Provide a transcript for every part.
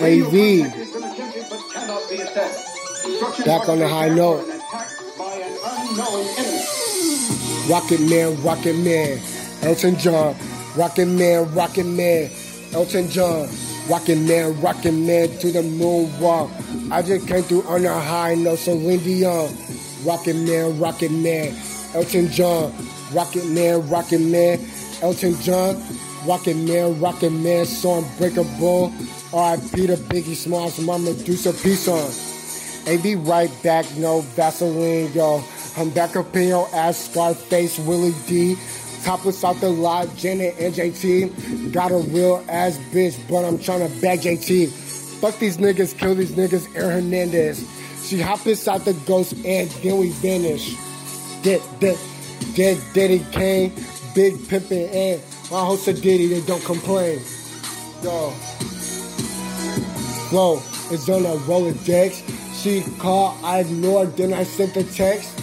AV. Back on the high note. Rocket Man, Rocket Man, Elton John, Rocket Man, Rocket Man, Elton John, Rocket Man, Rocket Man to the moon walk. I just came through on a high note, Celine Dion, Rocket Man, Rocket Man, Elton John, Rocket Man, Rocket Man, Elton John, Rocket Man, rockin' Man, so unbreakable. R.I.P. to Biggie Smalls, my Medusa peace on. AV right back, no Vaseline, yo. I'm back up in your ass, Scarface, Willie D. Topless out the lot, Janet and JT. Got a real ass bitch, but I'm trying to bag JT. Fuck these niggas, kill these niggas, Aaron Hernandez. She hop inside the ghost and then we vanish. Dead, dead, dead, Diddy Kane, Big Pimpin' and my host of Diddy, they don't complain. Yo. Flow it's on a Rolodex. She called, I ignored, then I sent the text.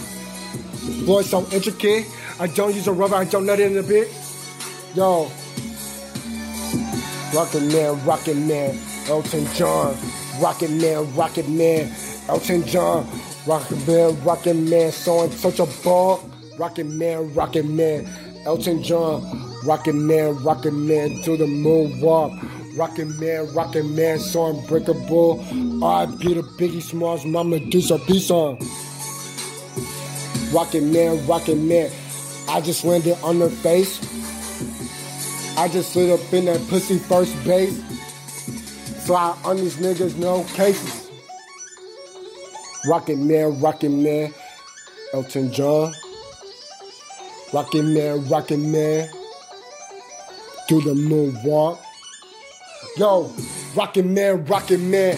Boy, so intricate. I don't use a rubber, I don't nut it in a bit. Yo. Rocket Man, Rocket Man, Elton John. Rocket Man, Rocket Man, Elton John. Rocket Man, Rocket Man, so such a ball. Rocket Man, Rocket Man, Elton John. Rocket Man, Rocket Man, to the moon walk. Rocket Man, Rocket Man, so unbreakable. R.I.P. to Biggie Smalls, Mama Medusa, peace on. Uh. Rocket Man, Rocket Man. I just landed on her face. I just slid up in that pussy first base. Fly on these niggas, no cases. Rocket Man, Rocket Man, Elton John. Rocket Man, rockin' Man, do the moonwalk. Yo, rockin' Man, rockin' Man,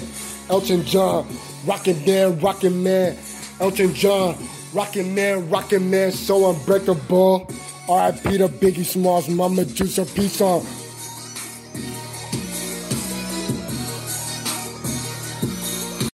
Elton John. rockin' Man, rockin' Man, Elton John. rockin' Man, rockin' Man, so unbreakable. R.I.P. to Biggie Smalls, Mama Juice, a peace on.